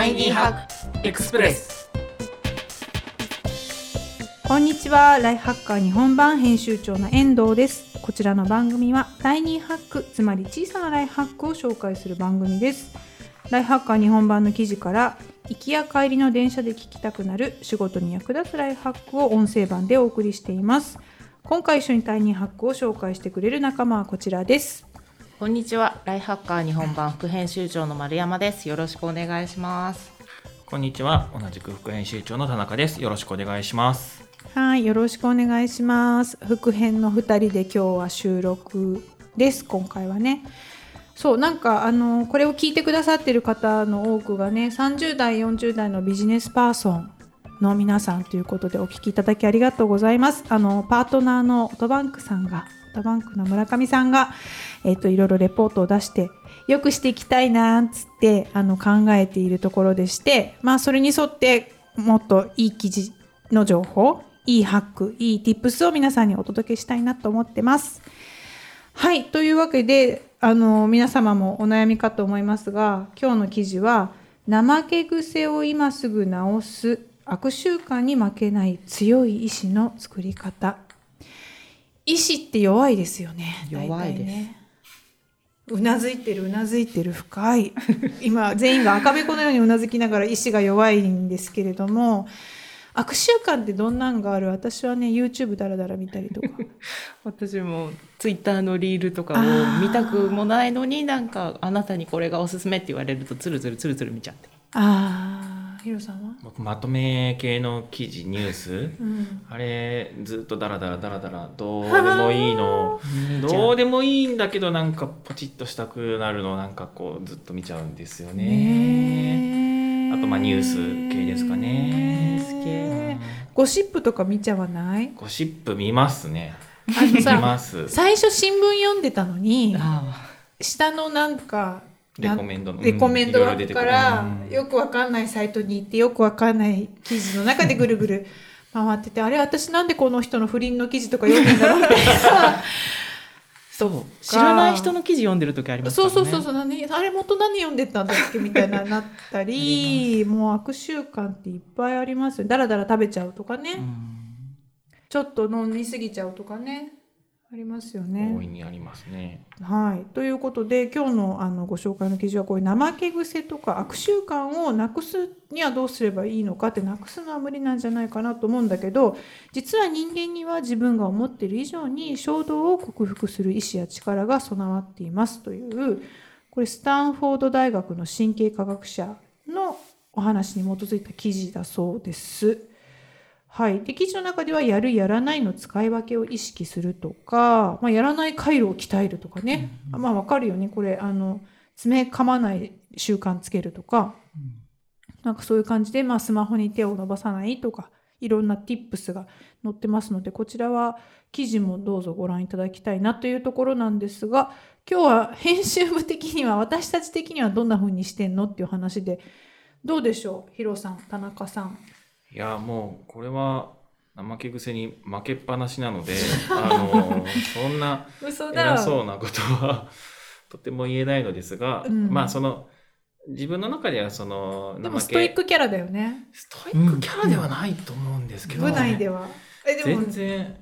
タイニーハックエクスプレスこんにちは。ライフハッカー日本版編集長の遠藤です。こちらの番組はタイニーハックつまり小さなライフハックを紹介する番組です。ライフハッカー日本版の記事から行きや帰りの電車で聞きたくなる仕事に役立つライフハックを音声版でお送りしています。今回一緒にタイニーハックを紹介してくれる仲間はこちらです。こんにちは。ライフハッカー日本版副編集長の丸山です。よろしくお願いします。こんにちは。同じく副編集長の田中です。よろしくお願いします。はいよろしくお願いします。副編の2人で今日は収録です。今回はね。そうなんかあのこれを聞いてくださってる方の多くがね30代40代のビジネスパーソンの皆さんということでお聞きいただきありがとうございます。あのパートナーのオートバンクさんがオートバンクの村上さんがえっ、といろいろレポートを出してよくしていきたいなっつってあの考えているところでしてまあそれに沿ってもっといい記事の情報いいハックいい tips を皆さんにお届けしたいなと思ってます。はいというわけであの皆様もお悩みかと思いますが今日の記事は怠け癖を今すぐ直す悪習慣に負けない強い意志の作り方。意志って弱いですよね。弱いです。ね。うなずいてるうなずいてる深い。今全員が赤べこのようにうなずきながら意志が弱いんですけれども悪習慣ってどんなんがある？私はね YouTube だらだら見たりとか。私もツイッターのリールとかを見たくもないのになんかあなたにこれがおすすめって言われるとつるつるつるつる見ちゃって。ああヒロさんは？僕まとめ系の記事ニュース。うん。あれずっとダラダラダラダラどうでもいいの。どうでもいいんだけどなんかポチッとしたくなるのなんかこうずっと見ちゃうんですよね。あとまあニュース系ですかね。ゴシップとか見ちゃわない？ゴシップ見ますね。あの見さます。最初新聞読んでたのにあ。下のなんかレコメンドの。レコメンドからうん。よくわかんないサイトに行ってよくわかんない記事の中でぐるぐる 回っててあれ私なんでこの人の不倫の記事とか読んでんだろうみたいなそう。知らない人の記事読んでる時ありますね。そうそうそうそう何あれ元何読んでたんだっけみたいななったりもう悪習慣っていっぱいあります。よだらだら食べちゃうとかね、うん。ちょっと飲みすぎちゃうとかねありますよね。大いにありますねはい、ということで今日のあのご紹介の記事はこういう怠け癖とか悪習慣をなくすにはどうすればいいのかってなくすのは無理なんじゃないかなと思うんだけど実は人間には自分が思っている以上に衝動を克服する意志や力が備わっていますというこれスタンフォード大学の神経科学者のお話に基づいた記事だそうです。はい、で記事の中ではやるやらないの使い分けを意識するとか、まあ、やらない回路を鍛えるとかね、まあわかるよね。これあの爪噛まない習慣つけるとか、なんかそういう感じで、まあ、スマホに手を伸ばさないとかいろんな tips が載ってますのでこちらは記事もどうぞご覧いただきたいなというところなんですが今日は編集部的には私たち的にはどんな風にしてんのっていう話でどうでしょう？ヒロさん田中さん。いやもうこれは怠け癖に負けっぱなしなので あのそんな嘘偉そうなことはとても言えないのですが、うん。まあその自分の中ではそのでもストイックキャラだよね。ストイックキャラではないと思うんですけど、部内では。えでも全然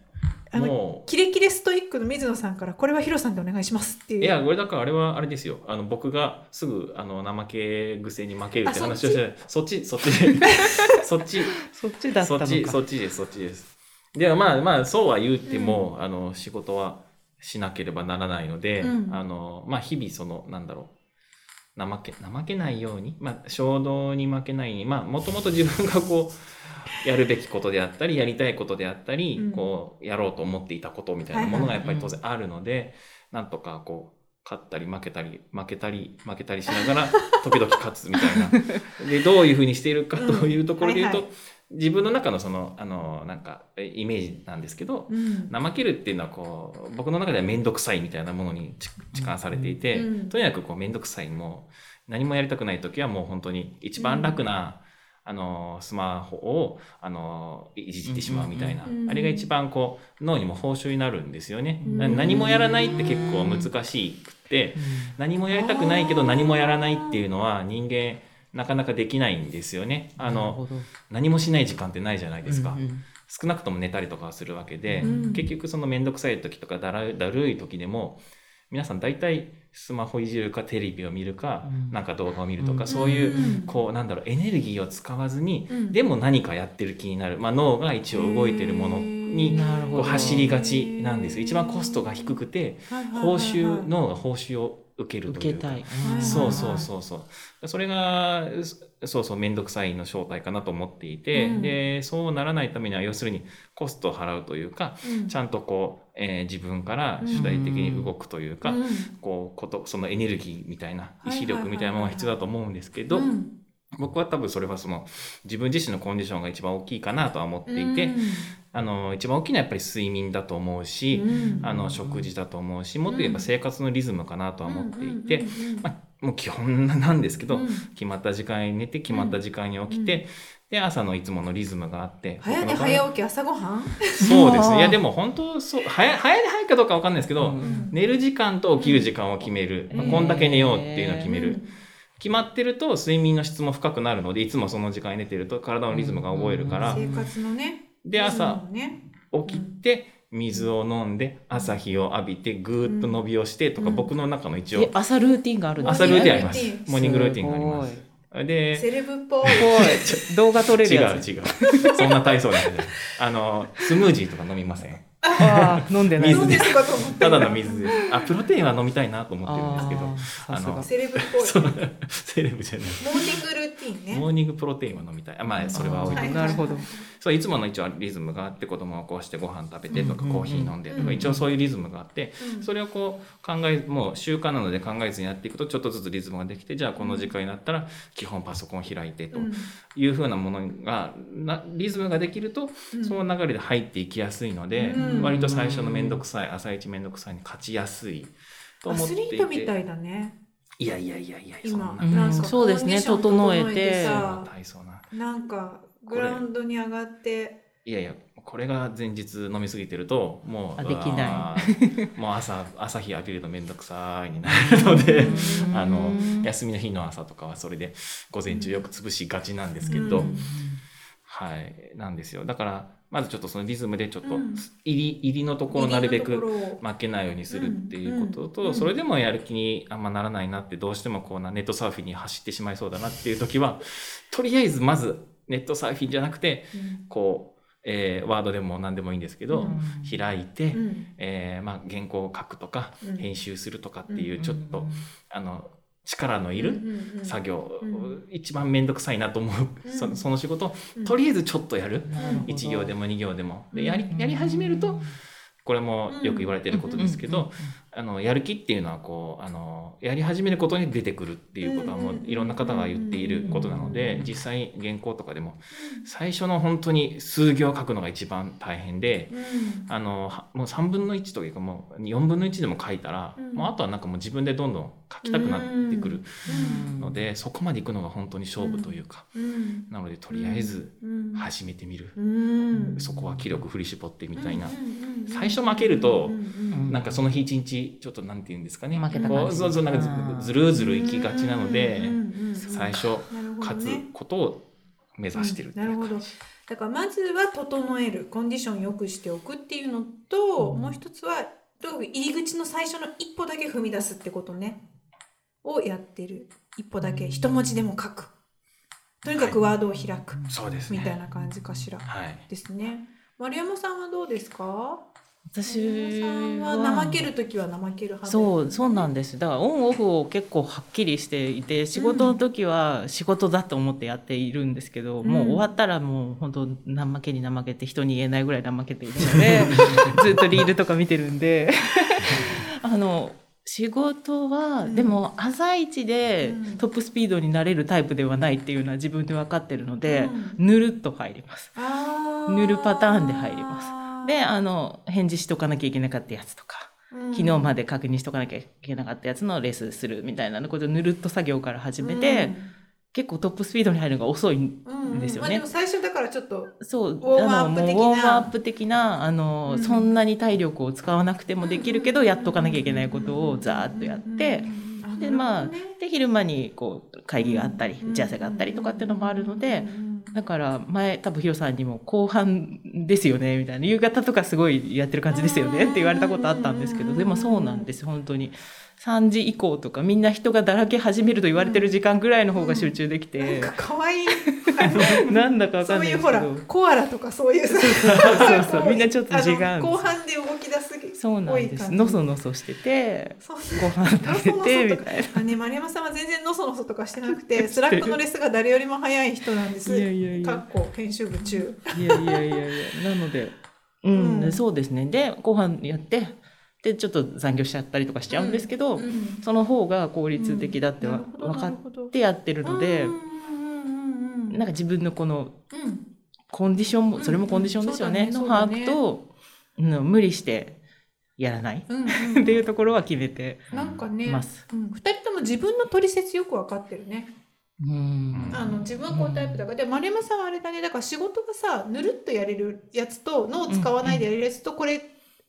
あのもキレキレストイックの水野さんからこれはヒロさんでお願いしますっていう。う。いやこれだからあれはあれですよ。あの僕がすぐあの怠け癖に負けるってあ話をしてそっちそっち。で そっち。そっちだったそっのかちそっちですそっちです。でまあまあそうは言っても、あの仕事はしなければならないので、うん。あのまあ日々そのなんだろう怠け怠けないように、まあ、衝動に負けないようにまあもともと自分がこうやるべきことであったりやりたいことであったり、うん。こうやろうと思っていたことみたいなものがやっぱり当然あるので、なんとかこう勝ったり負けたり負けたり負けたりしながら時々勝つみたいな。でどういうふうにしているかというところで言うと、うんはい自分の中のそのあのなんかえイメージなんですけど、うん。怠けるっていうのはこう僕の中では面倒くさいみたいなものにち痴漢されていて、うん。とにかくこう面倒くさいも何もやりたくない時はもう本当に一番楽な、あのスマホをあのいじってしまうみたいな、うんあれが一番こう脳にも報酬になるんですよね、何もやらないって結構難しくって、何もやりたくないけど何もやらないっていうのは人間なかなかできないんですよね。あの何もしない時間ってないじゃないですか。うんうん。少なくとも寝たりとかはするわけで、うん。結局その面倒くさい時とかだらだるい時でも皆さん大体スマホいじるかテレビを見るか、うん。なんか動画を見るとか、うん。そういう、うん。こうなんだろうエネルギーを使わずに、うん。でも何かやってる気になる、まあ、脳が一応動いてるものに走りがちなんですよ。一番コストが低くて報酬脳が報酬を受けるというか。受けたい。はいそうそうそうそう。それが、そそうそう、面倒くさいの正体かなと思っていて、うん。で、そうならないためには、要するにコストを払うというか、ちゃんとこう、えー自分から主体的に動くというか、こう、こと、そのエネルギーみたいな、意志力みたいなものが必要だと思うんですけど、僕は多分それはその、自分自身のコンディションが一番大きいかなとは思っていて、あの、一番大きいのはやっぱり睡眠だと思うし、あの食事だと思うしもっと言えば生活のリズムかなとは思っていて、まあ、もう基本なんですけど、決まった時間に寝て決まった時間に起きて、で朝のいつものリズムがあって早寝早起き朝ごはん？そうですね。いやでも本当そう早早寝早いかどうかわかんないですけど、うん。寝る時間と起きる時間を決める、まあこんだけ寝ようっていうのを決める、うん決まってると睡眠の質も深くなるのでいつもその時間に寝てると体のリズムが覚えるから、生活のねで朝ね。起きて水を飲んで朝日を浴びてぐーっと伸びをしてとか、うん。僕の中の一応え朝ルーティンがあるんですね。朝ルーティンあります。モーニングルーティンがあります。すでセレブっぽい。動画撮れる違うやつ。違うそんな体操なんであのスムージーとか飲みません？ああ飲んでない。水です。ただの水であプロテインは飲みたいなと思ってるんですけどあのが。セレブっぽい。セレブじゃない。ニングルーティンね。モーニングプロテインは飲みたい。あまあそれは置いてなるほど。そういつもの一応リズムがあって子供を起こしてご飯食べてとかうんうんうんコーヒー飲んでとうん。か一応そういうリズムがあってうん。それをこう考えもう習慣なので考えずにやっていくとちょっとずつリズムができてじゃあこの時間になったら基本パソコン開いてとうん。いうふうなものがなリズムができるとうん。その流れで入っていきやすいのでうん割と最初の面倒くさい朝一面倒くさいに勝ちやすいとアスリ思っていて。ートみたいだね。いやいやいやいやそん今なうんなん。かそうですね。整えて。なさ体操な。なんかグラウンドに上がって。いやいやこれが前日飲みすぎてるともうあできない。もう朝 朝日浴びるの面倒くさいになるのでうん。あの休みの日の朝とかはそれで午前中よく潰しがちなんですけど、うんはいなんですよ。だからまずちょっとそのリズムでちょっとうん。入り入りのところをなるべく負けないようにするっていうことと、それでもやる気にあんまならないなってどうしてもこうなネットサーフィンに走ってしまいそうだなっていう時はとりあえずまずネットサーフィンじゃなくてうん。こう、えーワードでも何でもいいんですけど、うん。開いて、うん。えーまあ、原稿を書くとか、うん。編集するとかっていううんちょっと、あの力のいる作業、うん。一番面倒くさいなと思う、うん。そその仕事。をうん。とりあえずちょっとやる、なるほど1行でも2行でも。でうん。やりやり始めるとこれもよく言われてることですけど、あのやる気っていうのはこうあのやり始めることに出てくるっていうことはもういろんな方が言っていることなので実際原稿とかでも最初の本当に数行書くのが一番大変で。うん。あのはもう3分の1というかもう4分の1でも書いたら、うん。もうあとはなんかもう自分でどんどん書きたくなってくるうん。ので、そこまでいくのが本当に勝負というか、うん。なのでとりあえずうん。始めてみる、うん。そこは気力振り絞ってみたいな、最初負けるとなんかその日一日ちょっとなんて言うんですかね。負けた感じ。そうそうなんかずずるずるいきがちなので、うんうんうん最初勝つねことを目指してるっていううんなるほど。感じ、だからまずは整えるコンディション良くしておくっていうのと、うん。もう一つはとにかく入り口の最初の一歩だけ踏み出すってことね。をやってる。一歩だけ。一文字でも書く。とにかくワードを開く、そうですね。みたいな感じかしら。はい。ですね。丸山さんはどうですか？私は怠ける時は怠ける派そうそうなんです。だからオンオフを結構はっきりしていて仕事の時は仕事だと思ってやっているんですけど、うん。もう終わったらもう本当怠けに怠けて人に言えないぐらい怠けているので ずっとリールとか見てるんで。あの仕事は、うん。でも朝一でうん。トップスピードになれるタイプではないっていうのは自分で分かってるので、うぬるっと入ります。あー。塗るパターンで入りますであの返事しとかなきゃいけなかったやつとかうん。昨日まで確認しとかなきゃいけなかったやつのレスするみたいなことをぬるっと作業から始めて、結構トップスピードに入るのが遅いんうん。うん。ですよねまあ、でも最初だからちょっとそう。ウォームアップ的な。ウォームアップ的なあの、うん。そんなに体力を使わなくてもできるけどやっとかなきゃいけないことをザーッとやって、でまあで昼間にこう会議があったりうん。打ち合わせがあったりとかっていうのもあるのでうんうんだから前多分ヒロさんにも後半ですよねみたいな。夕方とかすごいやってる感じですよねって言われたことあったんですけどでもそうなんです本当に3時以降とかみんな人がだらけ始めると言われてる時間ぐらいの方が集中できて。なんか可愛い。なんだかそういうほらどコアラとかそういう。そうそうそう。みんなちょっと違う後半で動き出すそうなんです。のそのそしててそう。ご飯食べてみたいな。あね、丸山さんは全然のそのそとかしてなくて スラックのレスが誰よりも早い人なんです。いやいやいや。かっこ編集部中。いやいやいやいや。なのでうん、うん。そうですね。でご飯やってでちょっと残業しちゃったりとかしちゃうんですけど、うんその方が効率的だって分かってやってるので、うんうんうんうんなんか自分のこのうん。コンディションもそれもコンディションですよね,、うんうんの把握と、うん、無理してやらない。うんうんっていうところは決めてなんかね、ます。うん、二人とも自分の取説よく分かってるね。うん。あの自分はこういうタイプだから、で丸山さんはあれだね。だから仕事がさぬるっとやれるやつと脳を使わないでやれるやつと、これ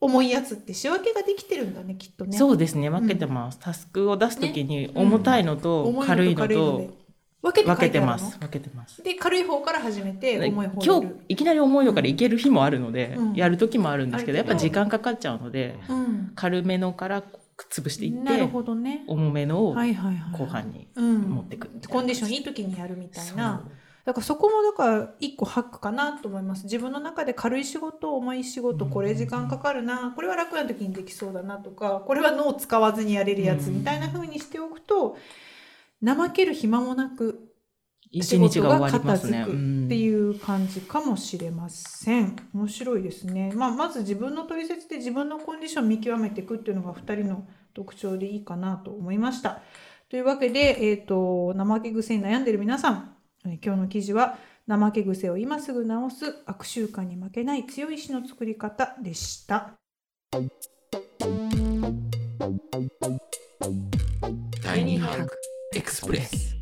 重いやつって仕分けができてるんだねきっとね。そうですね分けてます、タスクを出す時に重たいのと重軽いので。と分けて書分けいてあるの？てます。分けてます。で軽い方から始めて重い方今日。いきなり重いのからいける日もあるので、うん。やる時もあるんですけどやっぱ時間かかっちゃうのでうん、軽めのから潰していっなるてほどね。重めのをはいはいはい。後半にうん。持ってくみたいな。コンディションいい時にやるみたいそう。な。だからそこもだから一個ハックかなと思います。自分の中で軽い仕事、重い仕事、これ時間かかるな、これは楽な時にできそうだなとか、これは脳を使わずにやれるやつみたいな風にしておくと、怠ける暇もなく一日が終わりますね。仕事が片付くっていう感じかもしれません。面白いですね。まあ、まず自分の取説で自分のコンディションを見極めていくっていうのが2人の特徴でいいかなと思いました。というわけで、えっ、と、怠け癖に悩んでいる皆さん、えー今日の記事は、怠け癖を今すぐ治す悪習慣に負けない強い意志の作り方でした。第2エクスプレス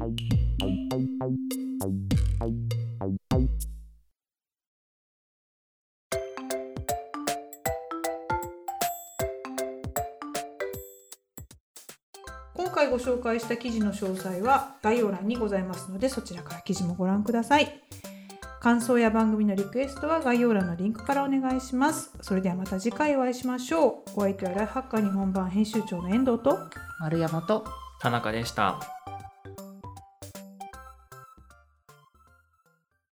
今回ご紹介した記事の詳細は概要欄にございますのでそちらから記事もご覧ください。感想や番組のリクエストは概要欄のリンクからお願いします。それではまた次回お会いしましょう。お相手はライフハッカー日本版編集長の遠藤と丸山と田中でした